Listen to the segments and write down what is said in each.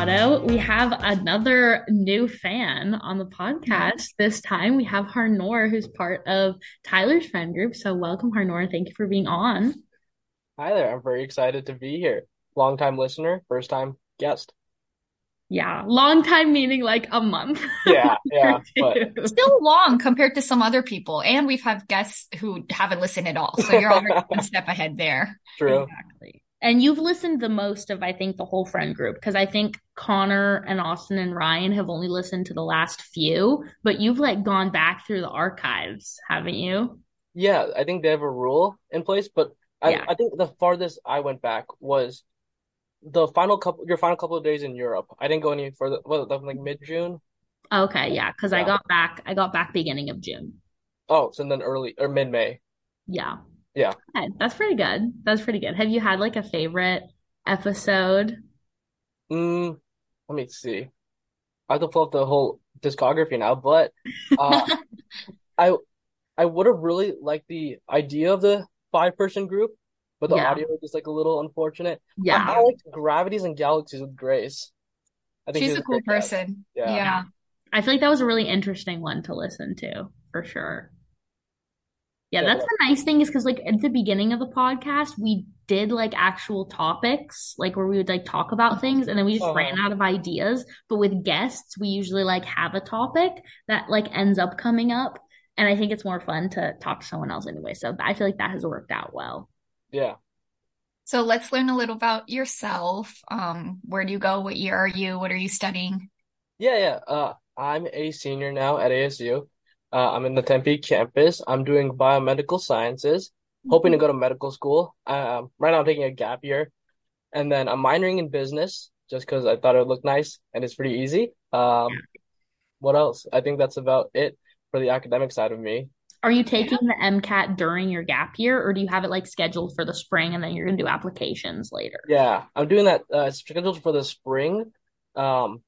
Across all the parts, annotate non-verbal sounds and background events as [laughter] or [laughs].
Otto. We have another new fan on the podcast. This time we have Harnoor, who's part of Tyler's friend group. So welcome, Harnoor. Thank you for being on. Hi there. I'm very excited to be here. Long time listener, first time guest. Yeah, long time meaning like a month. Yeah, yeah. [laughs] But Still long compared to some other people. And we've had guests who haven't listened at all. So you're already [laughs] one step ahead there. true. Exactly. And you've listened the most of, I think, the whole friend group because I think Connor and Austin and Ryan have only listened to the last few, but you've like gone back through the archives, haven't you? Yeah, I think they have a rule in place, but I, Yeah. I think the farthest I went back was the final couple your final couple of days in Europe. I didn't go any further what like mid June? Okay, yeah, because I got back, I got back beginning of June. Oh, so then early or mid May. Yeah. Yeah. Okay, that's pretty good. That's pretty good. Have you had like a favorite episode? Mm, let me see. I have to pull up the whole discography now, but uh [laughs] I I would have really liked the idea of the five person group, but the Yeah. audio was just like a little unfortunate. Yeah. I liked Gravities and Galaxies with Grace. I think She's she's a cool person. Yeah. Yeah. I feel like that was a really interesting one to listen to for sure. Yeah, Yeah, that's the nice thing is because like at the beginning of the podcast, we did like actual topics, like where we would like talk about things, and then we just Uh-huh. ran out of ideas. But with guests, we usually like have a topic that like ends up coming up, and I think it's more fun to talk to someone else anyway. So I feel like that has worked out well. Yeah. So let's learn a little about yourself. Um, where do you go? What year are you? What are you studying? Yeah, yeah. Uh, I'm a senior now at ASU. Uh, I'm in the Tempe campus. I'm doing biomedical sciences, hoping to go to medical school. Um, right now I'm taking a gap year, and then I'm minoring in business just because I thought it would look nice and it's pretty easy. Um, what else? I think that's about it for the academic side of me. Are you taking the MCAT during your gap year, or do you have it like scheduled for the spring and then you're gonna do applications later? Yeah, I'm doing that. Uh, it's scheduled for the spring. Um,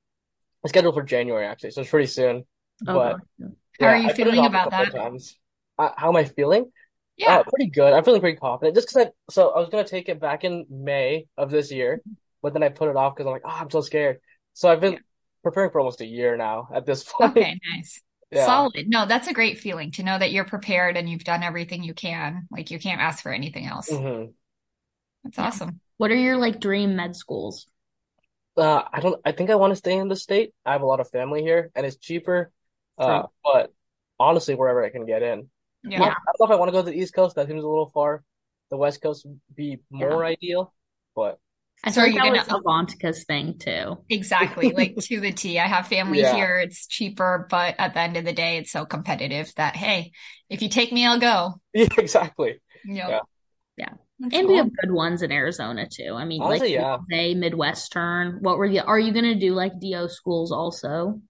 it's scheduled for January actually, so it's pretty soon. Oh, But gotcha. How are you I feeling about that? times. Uh, how am I feeling? Yeah. Uh, pretty good. I'm feeling pretty confident. Just because I, so I was gonna take it back in May of this year, but then I put it off because I'm like, oh, I'm so scared. So I've been Yeah. preparing for almost a year now at this [laughs] point. Okay, nice. Yeah. Solid. No, that's a great feeling to know that you're prepared and you've done everything you can. Like you can't ask for anything else. hmm That's awesome. What are your like dream med schools? Uh, I don't. I think I want to stay in the state. I have a lot of family here, and it's cheaper. Uh, but honestly, wherever I can get in. Yeah. Not- I don't know if I want to go to the East Coast. That seems a little far. The West Coast would be more ideal, but I So feel are like you that gonna- was Avantika's thing too. Exactly, like [laughs] to the T. I have family Yeah. here. It's cheaper, but at the end of the day, it's so competitive that, hey, if you take me, I'll go. [laughs] yeah, exactly. Yep. Yeah. Yeah. That's And we have good ones in Arizona too. I mean, Honestly, like yeah. say Midwestern. What were you? Are you gonna do like DO schools also?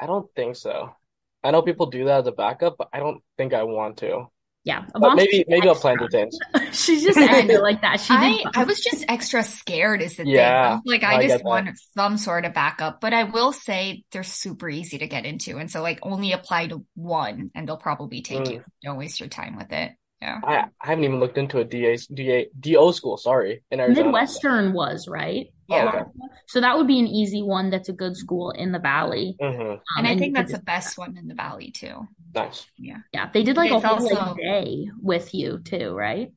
I don't think so. I know people do that as a backup, but I don't think I want to. Yeah, But maybe Avantika's maybe I'll plan to change. [laughs] She's just [laughs] acting like that. She I. I was just extra scared is the thing. Yeah, I'm Like I I just want some sort of backup, but I will say they're super easy to get into. And so like only apply to one and they'll probably take Mm. you. Don't waste your time with it. Yeah. I I haven't even looked into a DA DA DO school, sorry, in Arizona. Midwestern was right. Oh, Yeah. okay. So that would be an easy one. That's a good school in the valley. hmm Um, And I you think that's the just- best one in the valley too. Nice. Yeah, Yeah. they did like a It's whole like also- day with you too, right?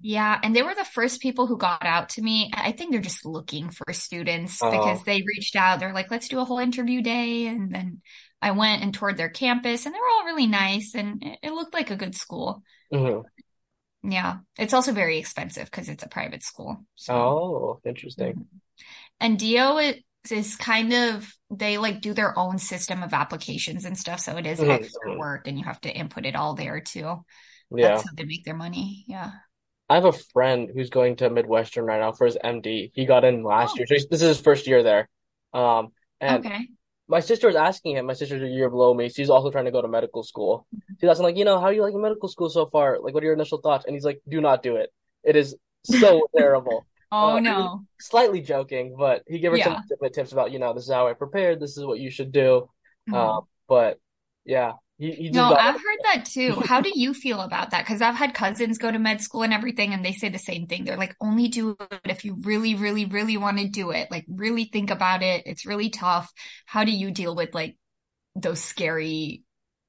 Yeah, and they were the first people who got out to me. I think they're just looking for students Oh. because they reached out. They're like, let's do a whole interview day. And then I went and toured their campus and they were all really nice and it, it looked like a good school. Hmm Yeah. It's also very expensive because it's a private school. So, Oh, interesting. and DO is, is kind of, they like do their own system of applications and stuff. So it is Mhm, extra mhm. work and you have to input it all there too. Yeah. That's how they make their money. Yeah. I have a friend who's going to Midwestern right now for his MD. He got in last Oh. year, so this is his first year there. Um, and Okay. My sister was asking him. My sister's a year below me. She's also trying to go to medical school. She's asking like, you know, how are you liking medical school so far? Like, what are your initial thoughts? And he's like, do not do it. It is so [laughs] terrible. Oh Uh, no. Slightly joking, but he gave her some Yeah. legitimate tips about, you know, this is how I prepared. This is what you should do. Mhm. Um, but yeah, You, you No, I've heard that too. How do you feel about that? Because I've had cousins go to med school and everything, and they say the same thing. They're like, only do it if you really, really, really want to do it. Like, really think about it. It's really tough. How do you deal with like those scary,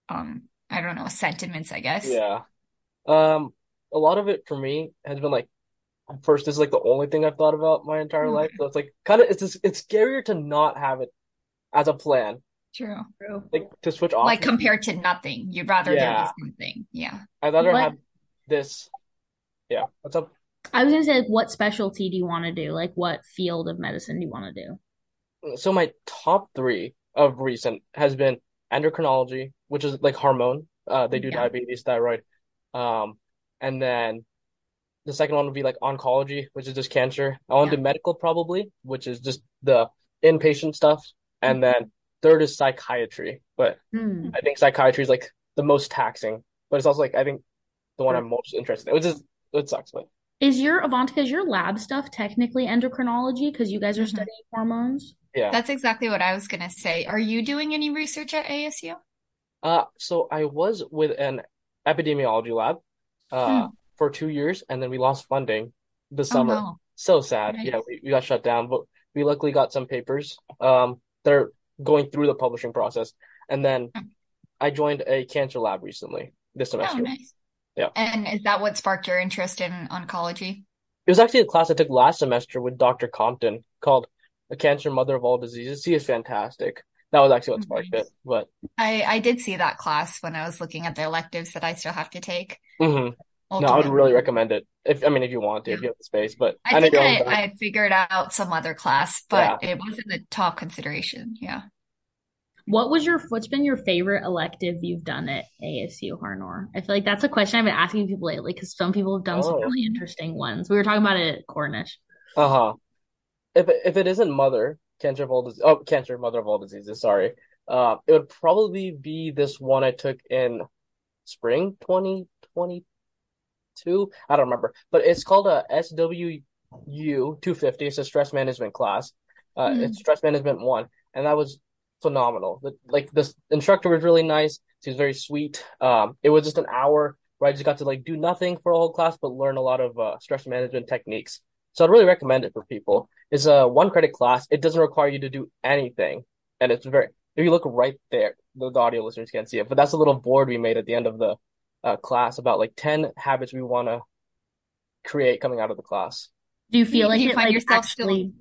um, I don't know, sentiments, I guess? Yeah. Um, a lot of it for me has been like, first, this is like the only thing I've thought about my entire life. So it's like kind of it's it's scarier to not have it as a plan, true. True. like to switch off. Like compared to nothing, you'd rather there be something. Yeah. I'd rather What have this. Yeah. What's up? I was gonna say, like, what specialty do you want to do? Like, what field of medicine do you want to do? So my top three of recent has been endocrinology, which is like hormone. Uh, they do Yeah. diabetes, thyroid. Um, and then the second one would be like oncology, which is just cancer. I want to Yeah. do medical probably, which is just the inpatient stuff. And then third is psychiatry. But Hmm. I think psychiatry is like the most taxing, but it's also like I think the one Sure. I'm most interested in, which is it sucks, but Is your Avantika, is your lab stuff technically endocrinology? Because you guys are hmm studying hormones? yeah. That's exactly what I was gonna say. Are you doing any research at ASU? Uh, so I was with an epidemiology lab uh Hmm. for two years, and then we lost funding this Oh summer. no. So sad. Yeah, we, we got shut down, but we luckily got some papers. Um, they're going through the publishing process, and then Hmm. I joined a cancer lab recently this semester. Oh, semester. nice. Yeah. And is that what sparked your interest in oncology? It was actually a class I took last semester with Dr. Compton called The Cancer Mother of All Diseases. He is fantastic. That was actually what sparked it. But I I did see that class when I was looking at the electives that I still have to take mhm. No, I would really recommend it. If I mean, if you want to, Yeah. if you have the space. But I I think I. I figured out some other class, Yeah. but it wasn't the top consideration. Yeah. What was your, what's been your favorite elective you've done at ASU Harnoor? I feel like that's a question I've been asking people lately because some people have done some Oh. really interesting ones. We were talking about it at Cornish. Uh-huh. If if it isn't mother, cancer of all disease, oh, cancer, mother of all diseases, sorry. Uh, it would probably be this one I took in spring 2022. I don't remember, but it's called a SWU 250. It's a stress management class. Uh, Hmm. it's stress management one, and that was phenomenal. The, like this instructor was really nice. She was very sweet. Um, it was just an hour where I just got to like do nothing for a whole class, but learn a lot of uh, stress management techniques. So I'd really recommend it for people. It's a one credit class. It doesn't require you to do anything. And it's very, if you look right there, the, the audio listeners can't see it, but that's a little board we made at the end of the uh, class about like 10 habits we want to create coming out of the class. Do you feel Do like you find like yourself still, actually,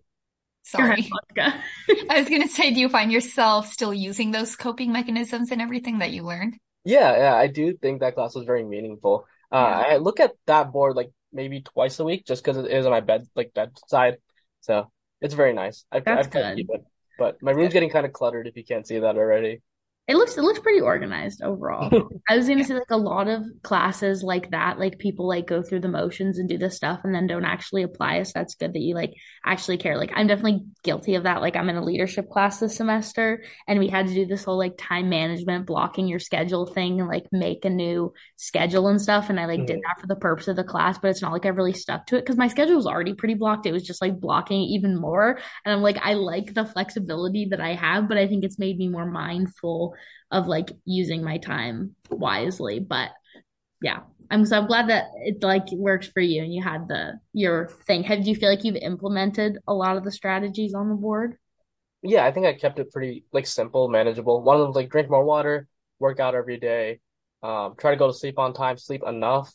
go ahead, sorry. Monica. [laughs] I was gonna say, do you find yourself still using those coping mechanisms and everything that you learned? Yeah, yeah, I do think that class was very meaningful. Uh, Yeah. I look at that board like maybe twice a week just because it is on my bed, like bedside. So it's very nice. I, That's I try to keep good. it, but my room's getting kind of cluttered if you can't see that already. It looks it looks pretty organized overall. [laughs] I was gonna say like a lot of classes like that, like people like go through the motions and do this stuff and then don't actually apply. So that's good that you like actually care. Like I'm definitely guilty of that. Like I'm in a leadership class this semester and we had to do this whole like time management, blocking your schedule thing and like make a new schedule and stuff. And I like did Mhm. that for the purpose of the class, but it's not like I really stuck to it because my schedule was already pretty blocked. It was just like blocking it even more. And I'm like, I like the flexibility that I have, but I think it's made me more mindful of like using my time wisely. But yeah, I'm so I'm glad that it like works for you and you had the your thing. Have do you feel like you've implemented a lot of the strategies on the board? Yeah, I think I kept it pretty like simple, manageable. One of them was like drink more water, work out every day, um, try to go to sleep on time, sleep enough,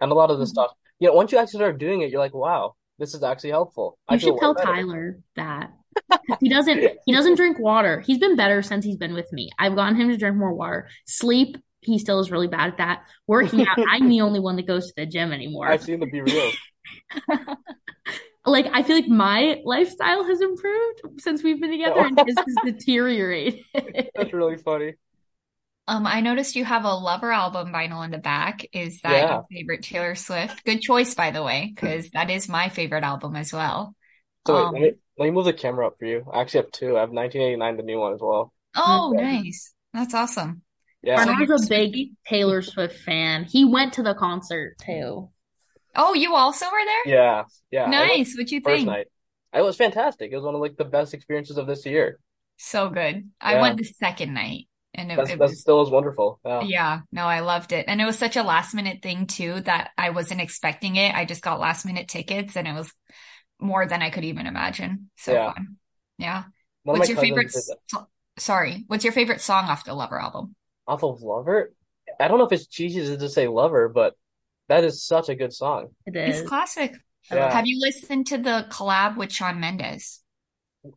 and a lot of the Mhm. stuff. You know, once you actually start doing it, you're like, wow, this is actually helpful. You feel should tell better. Tyler that. 'Cause He doesn't he doesn't drink water. He's been better since he's been with me. I've gotten him to drink more water. Sleep, he still is really bad at that. Working out, I'm the only one that goes to the gym anymore. I've seen the BeReal. [laughs] Like I feel like my lifestyle has improved since we've been together and his has deteriorated. That's really funny. Um, I noticed you have a Lover album vinyl in the back. Is that Yeah. your favorite Taylor Swift? Good choice, by the way, because that is my favorite album as well. So wait, Um, let me let me move the camera up for you. I actually have two. I have 1989, the new one as well. oh, Okay. nice. That's awesome. Yeah. So Arnold's you're a a big Taylor Swift fan. He went to the concert too. Oh, you also were there? Yeah. Yeah. Nice. What'd you first think? night. It was fantastic. It was one of like the best experiences of this year. So good. I Yeah. went the second night. And it, That's it that was, still is wonderful. Yeah. yeah, no, I loved it. And it was such a last minute thing too that I wasn't expecting it. I just got last minute tickets and it was more than I could even imagine. So Yeah. fun. Yeah. One What's your favorite? cousins so- sorry, what's your favorite song off the Lover album? off of Lover. I don't know if it's cheesy to just say Lover, but that is such a good song. It It's classic. Yeah. Have you listened to the collab with Shawn Mendes?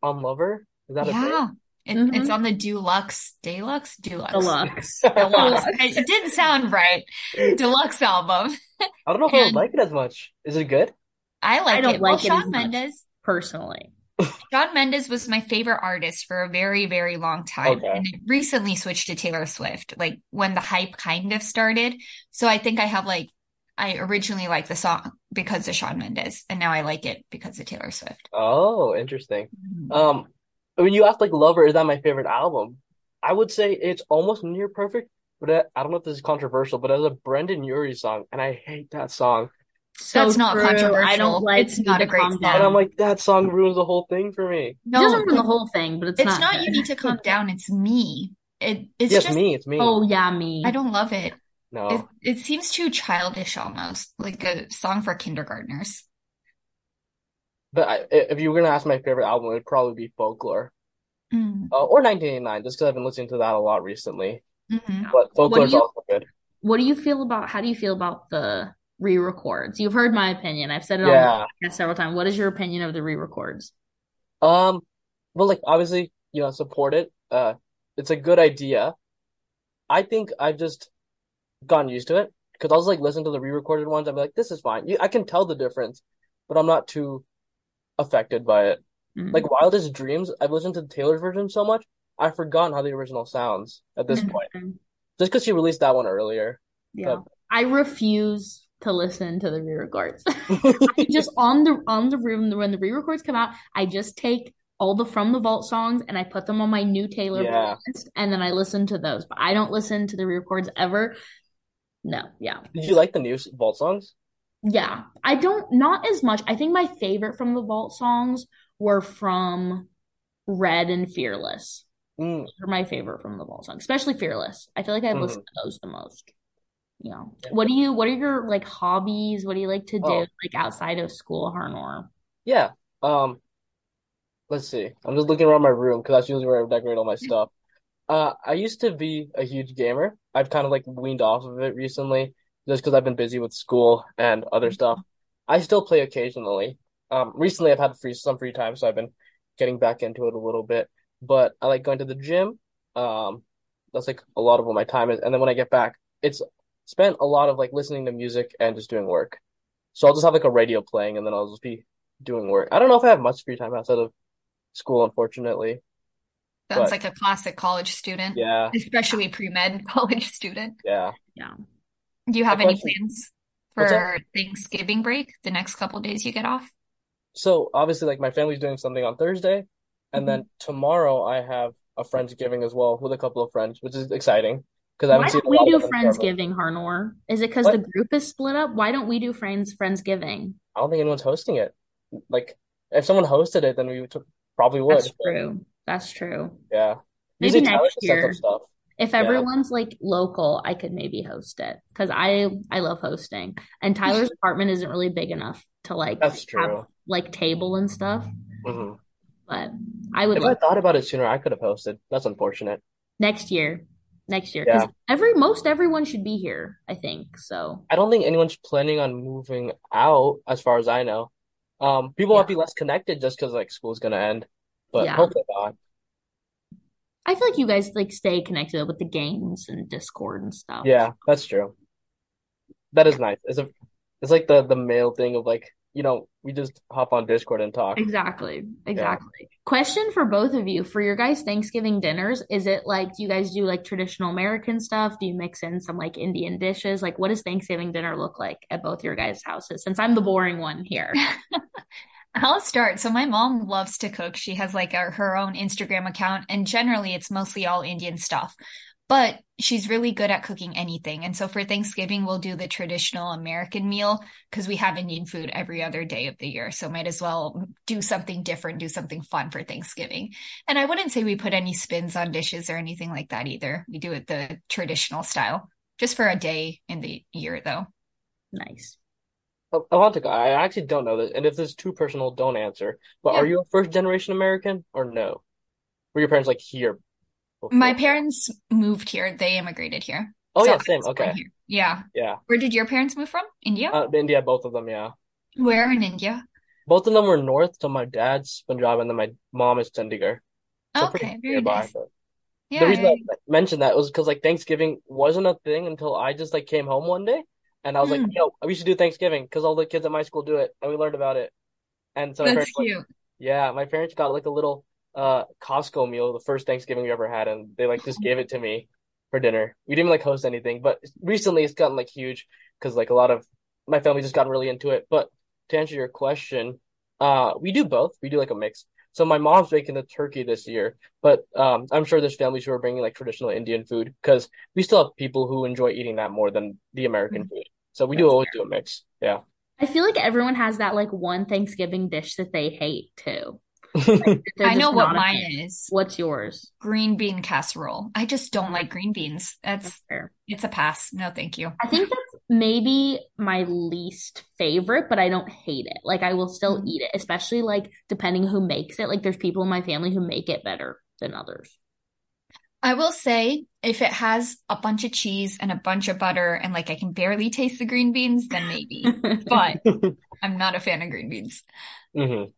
On Lover? Is that a? Yeah. It, Mhm. It's on the Deluxe, Deluxe, Deluxe, Deluxe. [laughs] Deluxe. [laughs] It didn't sound right. Deluxe album. I don't know if I would like it as much. Is it good? I like I don't it. Well, it as Shawn. Mendes. Personally. [laughs] Shawn Mendes was my favorite artist for a very, very long time. Okay. And it recently switched to Taylor Swift, like when the hype kind of started. So I think I have like, I originally liked the song because of Shawn Mendes, and now I like it because of Taylor Swift. Oh, interesting. Mm-hmm. Um, when you asked like Lover, is that my favorite album? I would say it's almost near perfect, but I, I don't know if this is controversial, but it's a Brendon Urie song, and I hate that song. So That's not true. I controversial. don't like It's not a great song. Down. And I'm like, that song ruins the whole thing for me. It No, doesn't ruin the whole thing, but it's, it's not not you need to calm [laughs] down. It's me. It it's Yes, just me, it's me. Oh yeah, me. I don't love it. It No. it seems too childish almost, like a song for kindergartners. But I, if you were gonna ask my favorite album, it'd probably be Folklore. Mm, Uh, or 1989, just because I've been listening to that a lot recently. mhm. But Folklore's you- also good. What do you feel about how do you feel about the re-records? You've heard my opinion. I've said it on the podcast several times. What is your opinion of the re-records? Um, well, like obviously, you know, support it. Uh, it's a good idea. I think I've just gotten used to it because I was like listening to the re-recorded ones. I'm like, this is fine. You, I can tell the difference, but I'm not too affected by it. Mm. Like Wildest Dreams, I've listened to the Taylor's version so much, I've forgotten how the original sounds at this Mhm. point. Just because she released that one earlier. Yeah. I refuse to listen to the re-records. [laughs] Just on the on the room when the re-records come out, I just take all the From the Vault songs and I put them on my new Taylor Yeah. playlist and then I listen to those. But I don't listen to the re-records ever. No, yeah. Did you like the new Vault songs? Yeah. I don't not as much. I think my favorite from the Vault songs were from Red and Fearless. Mm, Those are my favorite from the Vault songs, especially Fearless. I feel like I've Mhm. listened to those the most. You know, Yeah. what do you, what are your like hobbies? What do you like to do Oh. like outside of school, Harnoor? yeah. Um, let's see. I'm just looking around my room because that's usually where I decorate all my [laughs] stuff. Uh, I used to be a huge gamer. I've kind of like weaned off of it recently just because I've been busy with school and other stuff. I still play occasionally. Um, recently I've had free some free time, so I've been getting back into it a little bit. But I like going to the gym. Um, that's like a lot of what my time is. And then when I get back, it's spent a lot of like listening to music and just doing work. So I'll just have like a radio playing and then I'll just be doing work. I don't know if I have much free time outside of school, unfortunately. Sounds But- like a classic college student, Yeah, especially pre-med [laughs] college student. yeah. Yeah. Do you have A any question. plans for Thanksgiving break, the next couple days you get off? So obviously, like my family's doing something on Thursday, and mm-hmm. then tomorrow I have a Friendsgiving as well with a couple of friends, which is exciting because I Why haven't seen don't we do. Friendsgiving, Harnoor? Is it because the group is split up? Why don't we do Friends Friendsgiving? I don't think anyone's hosting it. Like, if someone hosted it, then we would probably would. That's true. That's true. yeah. Maybe Usually next year. stuff. If Yeah. everyone's like local, I could maybe host it because I I love hosting. And Tyler's [laughs] apartment isn't really big enough to like That's have like table and stuff. hmm But I would If I thought about it sooner, I could have hosted. That's unfortunate. next year. Next year. Because Yeah. every most everyone should be here, I think. So I don't think anyone's planning on moving out, as far as I know. Um, people Yeah. might be less connected just because like school's gonna end, but Yeah. hopefully not. I feel like you guys like stay connected with the games and Discord and stuff. Yeah, that's true. That is nice. It's a, it's like the the male thing of like, you know, we just hop on Discord and talk. Exactly. Exactly. Question for both of you. For your guys' Thanksgiving dinners, is it like, do you guys do like traditional American stuff? Do you mix in some like Indian dishes? Like, what does Thanksgiving dinner look like at both your guys' houses? Since I'm the boring one here. [laughs] [laughs] I'll start. So my mom loves to cook. She has like a, her own Instagram account, and generally it's mostly all Indian stuff. But she's really good at cooking anything. And so for Thanksgiving, we'll do the traditional American meal because we have Indian food every other day of the year. So might as well do something different, do something fun for Thanksgiving. And I wouldn't say we put any spins on dishes or anything like that either. We do it the traditional style, just for a day in the year though. Nice. Oh, Avantika, I actually don't know this, and if this is too personal, don't answer. But are you a first generation American or no? Were your parents like here My parents moved here. They immigrated here. Oh So yeah, same. Okay. Yeah. Yeah. Where did your parents move from? India? Uh, India, both of them, yeah. Where in India? Both of them were north, so my dad's Punjab and then my mom is Chandigarh. So Okay, very nearby. nice. But the reason yeah, I mentioned that was because like Thanksgiving wasn't a thing until I just like came home one day and I was like, Mm, yo, we should do Thanksgiving because all the kids at my school do it and we learned about it. And so that's parents like, cute. yeah, my parents got like a little uh Costco meal the first Thanksgiving we ever had and they like just gave it to me for dinner. We didn't like host anything, but recently it's gotten like huge because like a lot of my family just got really into it. But to answer your question, uh we do both. We do like a mix. So my mom's making the turkey this year, but um I'm sure there's families who are bringing like traditional Indian food because we still have people who enjoy eating that more than the American Mm, food. So we do always fair. do a mix. Yeah. I feel like everyone has that like one Thanksgiving dish that they hate too. Like I know what mine fan. is. What's yours? Green bean casserole. I just don't Mm, like green beans. That's That's fair. it's a pass. No, thank you. I think that's maybe my least favorite, but I don't hate it. Like I will still Mm. eat it, especially like depending who makes it. Like there's people in my family who make it better than others. I will say if it has a bunch of cheese and a bunch of butter and like I can barely taste the green beans, then maybe. [laughs] But [laughs] I'm not a fan of green beans. hmm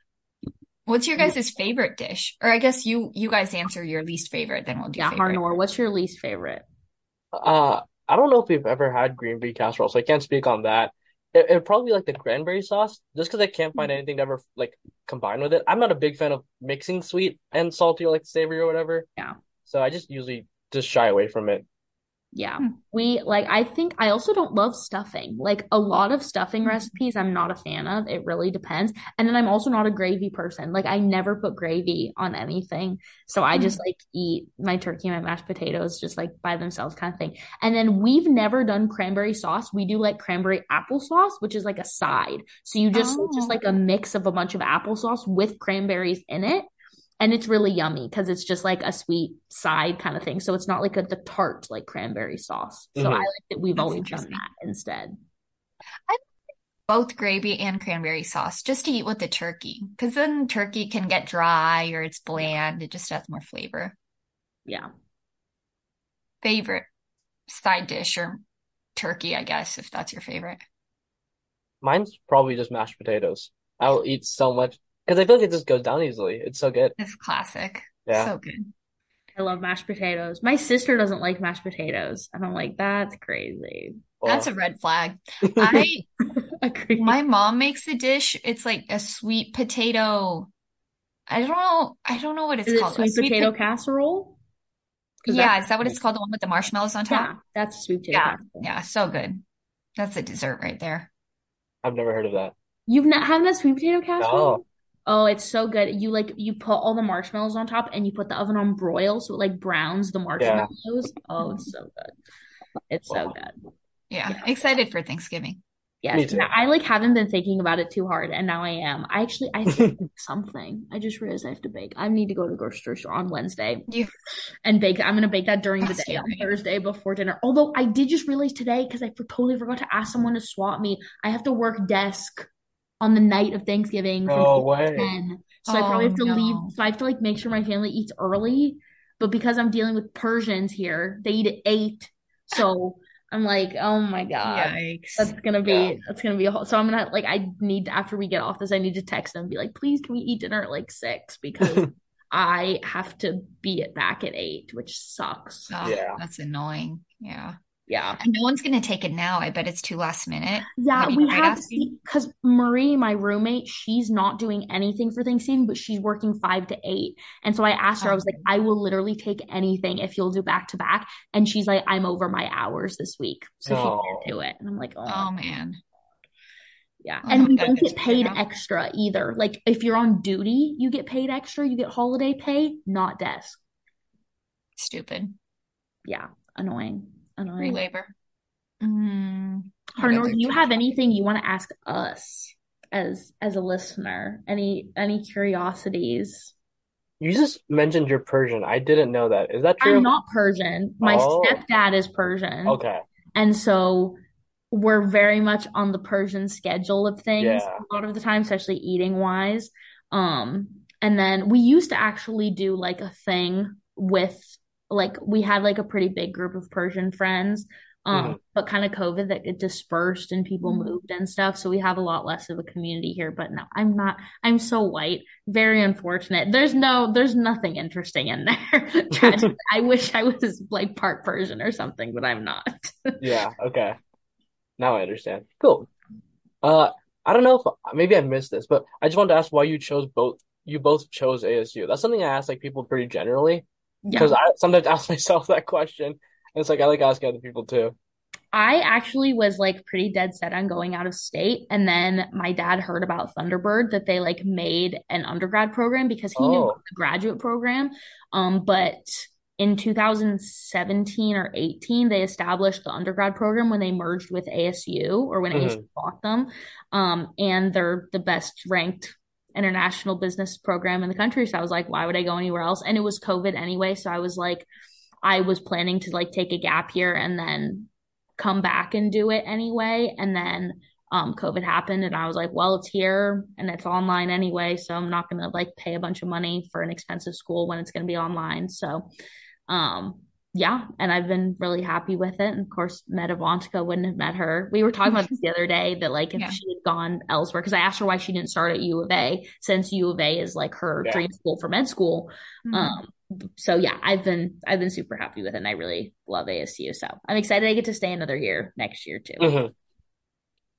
What's your guys' favorite dish? Or I guess you you guys answer your least favorite, then we'll do Yeah, favorite. Harnoor, what's your least favorite? Uh, I don't know if we've ever had green bean casserole, so I can't speak on that. It, it'd probably be like the cranberry sauce, just because I can't find anything to ever like combine with it. I'm not a big fan of mixing sweet and salty or like savory or whatever, Yeah. so I just usually just shy away from it. Yeah. Hmm. We like I think I also don't love stuffing. Like a lot of stuffing Mm. recipes I'm not a fan of. It really depends. And then I'm also not a gravy person. Like I never put gravy on anything. So I just Mm. like eat my turkey and my mashed potatoes just like by themselves kind of thing. And then we've never done cranberry sauce. We do like cranberry applesauce, which is like a side. So you just it's just Oh, like a mix of a bunch of applesauce with cranberries in it. And it's really yummy because it's just like a sweet side kind of thing. So it's not like a the tart like cranberry sauce. So I hmm like that we've that's always done that instead. I both gravy and cranberry sauce just to eat with the turkey. Because then turkey can get dry or it's bland. It just has more flavor. Yeah. Favorite side dish or turkey, I guess, if that's your favorite. Mine's probably just mashed potatoes. I will eat so much because I feel like it just goes down easily. It's so good. It's classic. Yeah. So good. I love mashed potatoes. My sister doesn't like mashed potatoes. And I'm like, that's crazy. That's a red flag. I [laughs] Agreed. my mom makes a dish. It's like a sweet potato. I don't know. I don't know what it's Is it called. A sweet sweet potato po- casserole? Yeah, is that what it's called? The one with the marshmallows on top? yeah, that's sweet potato Yeah. casserole. Yeah, so good. That's a dessert right there. I've never heard of that. You've not had that sweet potato casserole? No. Oh, it's so good. You like you put all the marshmallows on top and you put the oven on broil so it like browns the Yeah. marshmallows. Oh, it's so good. It's so good. Yeah, Yeah. excited for Thanksgiving. Yes. Me too. I like haven't been thinking about it too hard and now I am. I actually I have to [laughs] bake something. I just realized I have to bake. I need to go to the grocery store on Wednesday You and bake. I'm gonna bake that during the day be on. Thursday before dinner. Although I did just realize today because I totally forgot to ask someone to swap me. I have to work desk on the night of Thanksgiving from oh, No way. 10. So I oh, probably Oh have to leave. So I have to like make sure my family eats early. But because I'm dealing with Persians here, they eat at eight. So [laughs] I'm like, oh my God. Yikes. That's gonna Yeah. be that's gonna be a whole so I'm gonna like I need after we get off this, I need to text them and be like, please can we eat dinner at like six? Because [laughs] I have to be at back at eight, which sucks. Oh, Yeah. that's annoying. Yeah. Yeah. And no one's gonna take it now. I bet it's too last minute. Yeah, Maybe we right have because Marie, my roommate, she's not doing anything for Thanksgiving, but she's working five to eight. And so I asked her, I was like, I will literally take anything if you'll do back to back. And she's like, I'm over my hours this week. So she can't oh. do it. And I'm like, oh oh man. Yeah. Oh And we God, don't get paid weird. extra either. Like if you're on duty, you get paid extra, you get holiday pay, not desk. Stupid. Yeah. Annoying. Free Annoying. labor. Mm, Harnoor, do you have anything you want to ask us as as a listener? Any any curiosities? You just mentioned you're Persian. I didn't know that. Is that true? I'm not Persian. My Oh, stepdad is Persian. okay. And so we're very much on the Persian schedule of things Yeah. a lot of the time, especially eating wise. Um, and then we used to actually do like a thing with like we had like a pretty big group of Persian friends. Um, hmm but kind of COVID that it dispersed and people Mm. moved and stuff. So we have a lot less of a community here. But no, I'm not, I'm so white. Very unfortunate. There's no, there's nothing interesting in there. [laughs] [laughs] I wish I was like part Persian or something, but I'm not. [laughs] Yeah, okay. Now I understand. Cool. Uh, I don't know if maybe I missed this, but I just wanted to ask why you chose both. You both chose ASU. That's something I ask like people pretty generally because Yeah. I sometimes ask [laughs] myself that question, and it's like I like asking other people too. I actually was like pretty dead set on going out of state. And then my dad heard about Thunderbird that they like made an undergrad program because he knew Oh, about the graduate program. Um, but in 2017 or 18, they established the undergrad program when they merged with ASU or when ASU hmm bought them. Um, and they're the best ranked international business program in the country. So I was like, why would I go anywhere else? And it was COVID anyway. So I was like, I was planning to like take a gap year and then come back and do it anyway. And then um, COVID happened, and I was like, well, it's here and it's online anyway, so I'm not gonna like pay a bunch of money for an expensive school when it's gonna be online. So, um, yeah, and I've been really happy with it. And of course, met Avantika, wouldn't have met her. We were talking about this the other day that like if Yeah. she had gone elsewhere, because I asked her why she didn't start at U of A, since U of A is like her Yeah. dream school for med school. Mm. Um, so yeah, I've been I've been super happy with it and I really love ASU. So I'm excited I get to stay another year next year too. hmm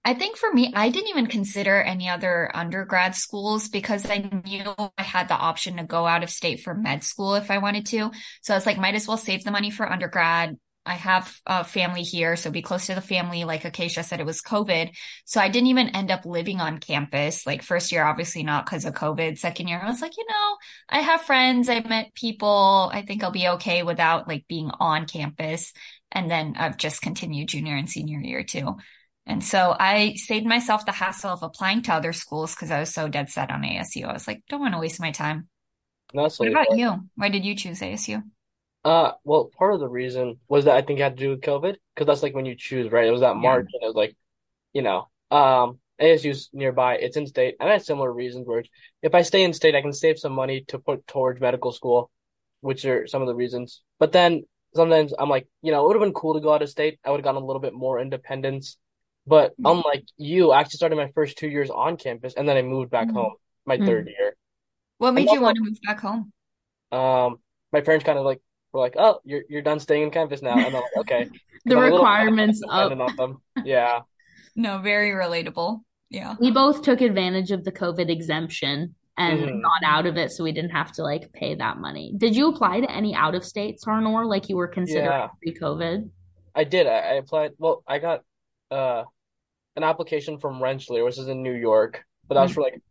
I think for me, I didn't even consider any other undergrad schools because I knew I had the option to go out of state for med school if I wanted to. So I was like, might as well save the money for undergrad. I have a family here, so be close to the family. Like Acacia said, it was COVID. So I didn't even end up living on campus. Like first year, obviously not because of COVID. Second year, I was like, you know, I have friends. I've met people. I think I'll be okay without like being on campus. And then I've just continued junior and senior year too. And so I saved myself the hassle of applying to other schools because I was so dead set on ASU. I was like, don't want to waste my time. That's What about you? Why did you choose ASU? Uh, well, part of the reason was that I think it had to do with COVID because that's like when you choose, right? It was that Yeah. March, and it was like, you know, um, ASU's nearby. It's in state, and I had similar reasons where if I stay in state, I can save some money to put towards medical school, which are some of the reasons. But then sometimes I'm like, you know, it would have been cool to go out of state. I would have gotten a little bit more independence. But Mm. unlike you, I actually started my first two years on campus, and then I moved back Mm. home my Mm. third year. What And made you want to move back home? um, my parents kind of like were like, "Oh, you're you're done staying in campus now," and I'm like, "Okay," [laughs] The I'm requirements dependent up. on them. Yeah, [laughs] No, very relatable. Yeah. We both took advantage of the COVID exemption and hmm got out of it so we didn't have to like pay that money. Did you apply to any out of state, Harnoor, like you were considering Yeah, pre-COVID? I did. I, I applied. Well, I got uh an application from Rensselaer, which is in New York, but that was Mm. for like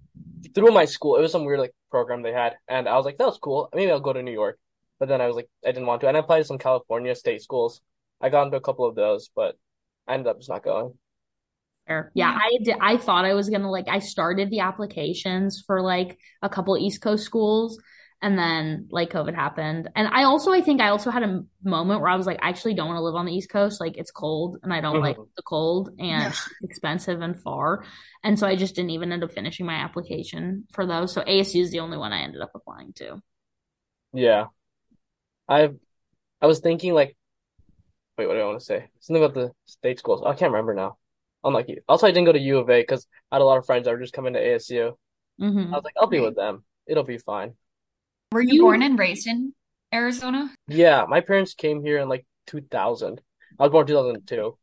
through my school. It was some weird like program they had, and I was like, "That was cool. Maybe I'll go to New York." But then I was like, I didn't want to, and I applied to some California state schools. I got into a couple of those, but I ended up just not going. Yeah, Yeah. I did. I thought I was gonna like. I started the applications for like a couple East Coast schools, and then like COVID happened. And I also, I think, I also had a moment where I was like, I actually don't want to live on the East Coast. Like it's cold, and I don't like hmm the cold, and Yeah. it's expensive and far. And so I just didn't even end up finishing my application for those. So ASU is the only one I ended up applying to. Yeah, I've I was thinking like, wait, what do I want to say? Something about the state schools. Oh, I can't remember now. Unlike you. Also, I didn't go to U of A because I had a lot of friends that were just coming to ASU. I hmm was like, I'll be with them. It'll be fine. Were you born and raised in Arizona? Yeah, my parents came here in like 2000. I was born 2002.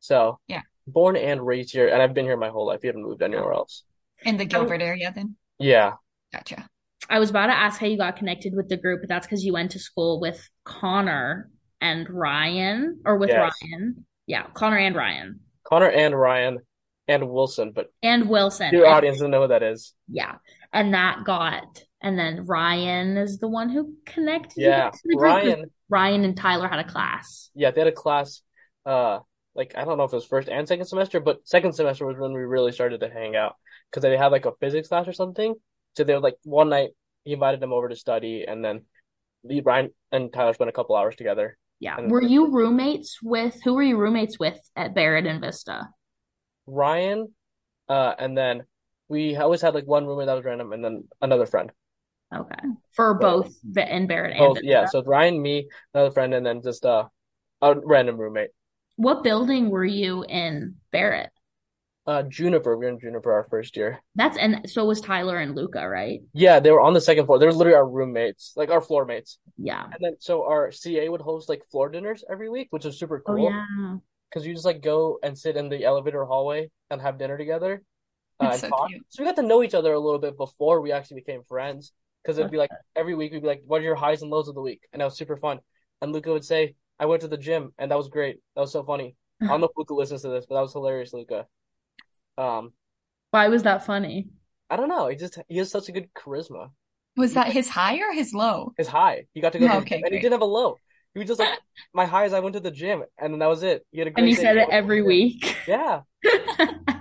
So, Yeah. born and raised here, and I've been here my whole life. We haven't moved anywhere else. In the I, Gilbert area then? Yeah. Gotcha. I was about to ask how you got connected with the group, but that's because you went to school with Connor and Ryan, or with Yes. Ryan. Yeah, Connor and Ryan Connor and Ryan and Wilson, but and Wilson. your And audience doesn't know who that is. yeah, and that got and then Ryan is the one who connected Yeah, guys to the group. Ryan. Ryan and Tyler had a class. Yeah, they had a class. Uh, like I don't know if it was first and second semester, but second semester was when we really started to hang out because they had like a physics class or something. So they were like one night he invited them over to study, and then the Ryan and Tyler spent a couple hours together. Yeah. And Were you roommates with who were you roommates with at Barrett and Vista? Ryan, uh, and then we always had like one roommate that was random, and then another friend. Okay. For both in Barrett and both, Vista. yeah. So Ryan, me, another friend, and then just uh, a random roommate. What building were you in Barrett? Uh, Juniper. We were in Juniper our first year. That's and so was Tyler and Luca, right? Yeah, they were on the second floor. They were literally our roommates, like our floor mates. Yeah. And then so our CA would host like floor dinners every week, which was super Oh cool yeah. because you just like go and sit in the elevator hallway and have dinner together uh, and so talk. So we got to know each other a little bit before we actually became friends. Because it'd be like every week we'd be like, "What are your highs and lows of the week?" And that was super fun. And Luca would say, "I went to the gym, and that was great. That was so funny." I don't know if [laughs] Luca listens to this, but that was hilarious, Luca. Um, Why was that funny? I don't know. He just he has such a good charisma. Was that his high or his low? His high, he got to go to the Okay, gym, and he didn't have a low. He was just like, "My high is I went to the gym, and then that was it." He had a And great he day. said it went to the every gym. week. Yeah. [laughs]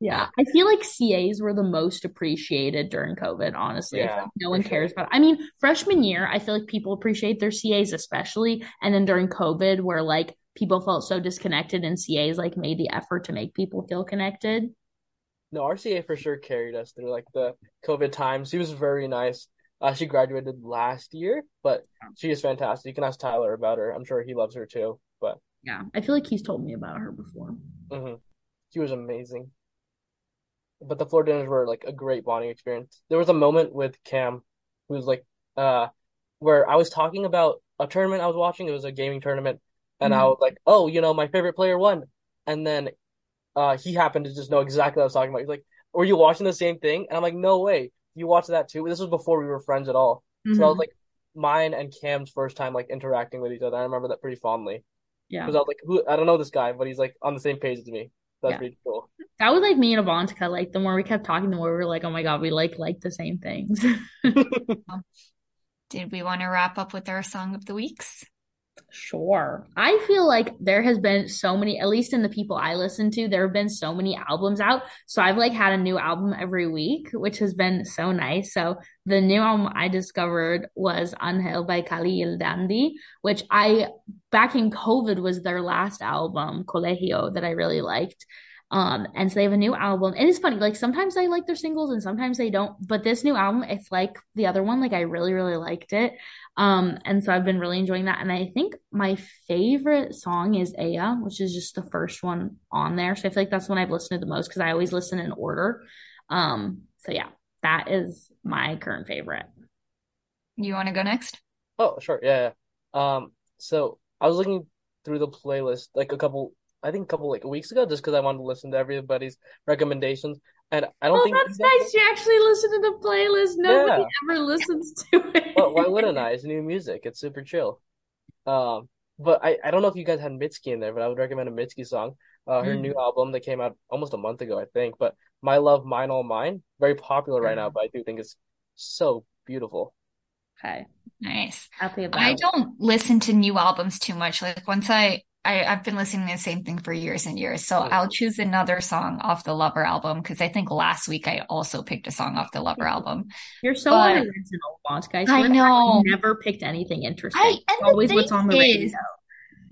Yeah, I feel like CAs were the most appreciated during COVID, honestly. Yeah, like no one sure. cares about. I mean, freshman year, I feel like people appreciate their CAs especially, and then during COVID, where like people felt so disconnected, and CAs like made the effort to make people feel connected. No, RCA for sure carried us through like the COVID times. He was very nice. Uh, she graduated last year, but she is fantastic. You can ask Tyler about her. I'm sure he loves her too. But Yeah, I feel like he's told me about her before. mhm. She was amazing. But the floor dinners were like a great bonding experience. There was a moment with Cam who was like, uh, where I was talking about a tournament I was watching. It was a gaming tournament, and I Mhm. was like, "Oh, you know, my favorite player won." And then, uh, he happened to just know exactly what I was talking about. He's like, "Were you watching the same thing?" And I'm like, "No way, you watched that too." This was before we were friends at all. So that was Mhm. like mine and Cam's first time like interacting with each other. I remember that pretty fondly Yeah. because I was like, "Who? I don't know this guy, but he's like on the same page as me." That's Yeah. pretty cool. That was like me and Avantika. Like the more we kept talking, the more we were like, "Oh my God, we like like the same things." [laughs] [laughs] Did we want to wrap up with our song of the weeks? Sure. I feel like there has been so many, at least in the people I listen to, there have been so many albums out. So I've like had a new album every week, which has been so nice. So the new album I discovered was Angel by Khalil Dandy, which I back in COVID was their last album, Colegio, that I really liked. Um, and so they have a new album. And it's funny, like sometimes I like their singles and sometimes they don't. But this new album, it's like the other one, like I really, really liked it. Um, and so I've been really enjoying that. And I think my favorite song is Aya, which is just the first one on there. So I feel like that's the one I've listened to the most because I always listen in order. Um, so yeah, that is my current favorite. You want to go next? Oh, sure. Yeah, yeah. Um, so I was looking through the playlist like a couple, I think a couple like weeks ago, just because I wanted to listen to everybody's recommendations, and I don't Oh, think that's nice. You actually listen to the playlist. Nobody Yeah. ever listens to it. [laughs] Well, why wouldn't I? It's new music. It's super chill. Um, but I, I don't know if you guys had Mitski in there, but I would recommend a Mitski song. Uh, her Mm. new album that came out almost a month ago, I think. But My Love, Mine, All Mine, very popular right now, but I do think it's so beautiful. Okay. Nice. Happy about I don't listen to new albums too much. Like once I, I I've been listening to the same thing for years and years. So Mhm. I'll choose another song off the Lover album because I think last week I also picked a song off the Lover album. You're so But- unoriginal, guys. I know. never picked anything interesting. I Always what's on the radio. is,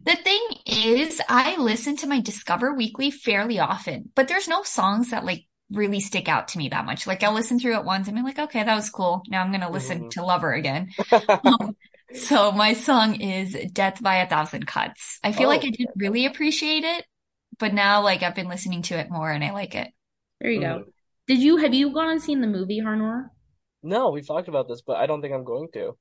the thing is, I listen to my Discover Weekly fairly often, but there's no songs that like really stick out to me that much. Like I'll listen through it once and be like, okay, that was cool. Now I'm gonna listen Mhm. to Lover again. [laughs] Um, so my song is Death by a Thousand Cuts. I feel Oh, like I didn't really appreciate it, but now like I've been listening to it more and I like it. There you go. Mhm. Did you have you gone and seen the movie Harnoor? No, we've talked about this, but I don't think I'm going to.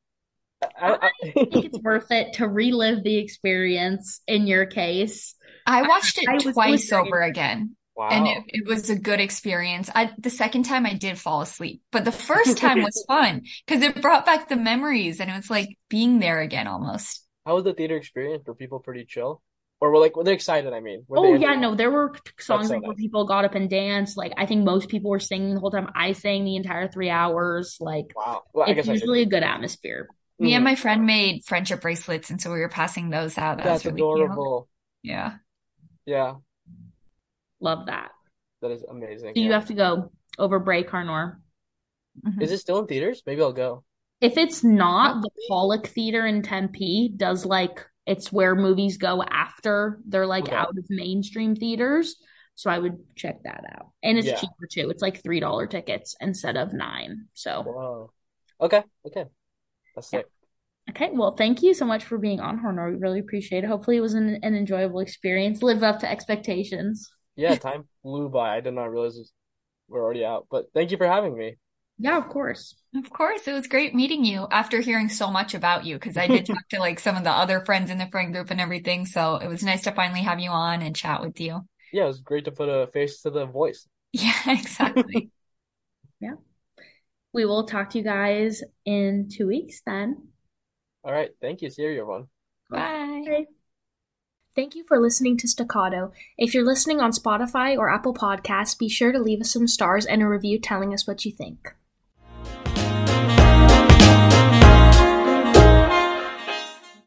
I, I I, think [laughs] it's worth it to relive the experience in your case. I watched it I was- it was twice very over again wow. and it, it was a good experience. I, the second time I did fall asleep, but the first time was [laughs] fun because it brought back the memories and it was like being there again almost. How was the theater experience? Were people pretty chill? Or were like were they excited? I mean, were Oh they yeah, no, there were songs so like where people got up and danced. Like I think most people were singing the whole time. I sang the entire three hours. Like Wow. Well, I it's guess usually a good atmosphere. Me and Mhm. my friend made friendship bracelets, and so we were passing those out. That That's was really cute. adorable. Yeah. Yeah, Love that. that is amazing. So you Yeah. have to go over break, Harnoor. Mhm. Is it still in theaters? Maybe I'll go. If it's not, the Pollack Theater in Tempe does like it's where movies go after they're like Okay. out of mainstream theaters. So I would check that out. And it's Yeah. cheaper too. It's like three dollar tickets instead of nine. So Wow. Okay. Okay. That's Yeah. sick. okay, well, thank you so much for being on Harnoor. We really appreciate it. Hopefully it was an, an enjoyable experience. Live up to expectations. Yeah, time flew by. I did not realize this- we're already out, but thank you for having me. Yeah, of course. Of course, it was great meeting you after hearing so much about you because I did talk to like some of the other friends in the friend group and everything. So it was nice to finally have you on and chat with you. Yeah, it was great to put a face to the voice. [laughs] Yeah, exactly. [laughs] Yeah. We will talk to you guys in two weeks then. All right. Thank you. See you, everyone. Bye. Thank you for listening to Staccato. If you're listening on Spotify or Apple Podcasts, be sure to leave us some stars and a review telling us what you think.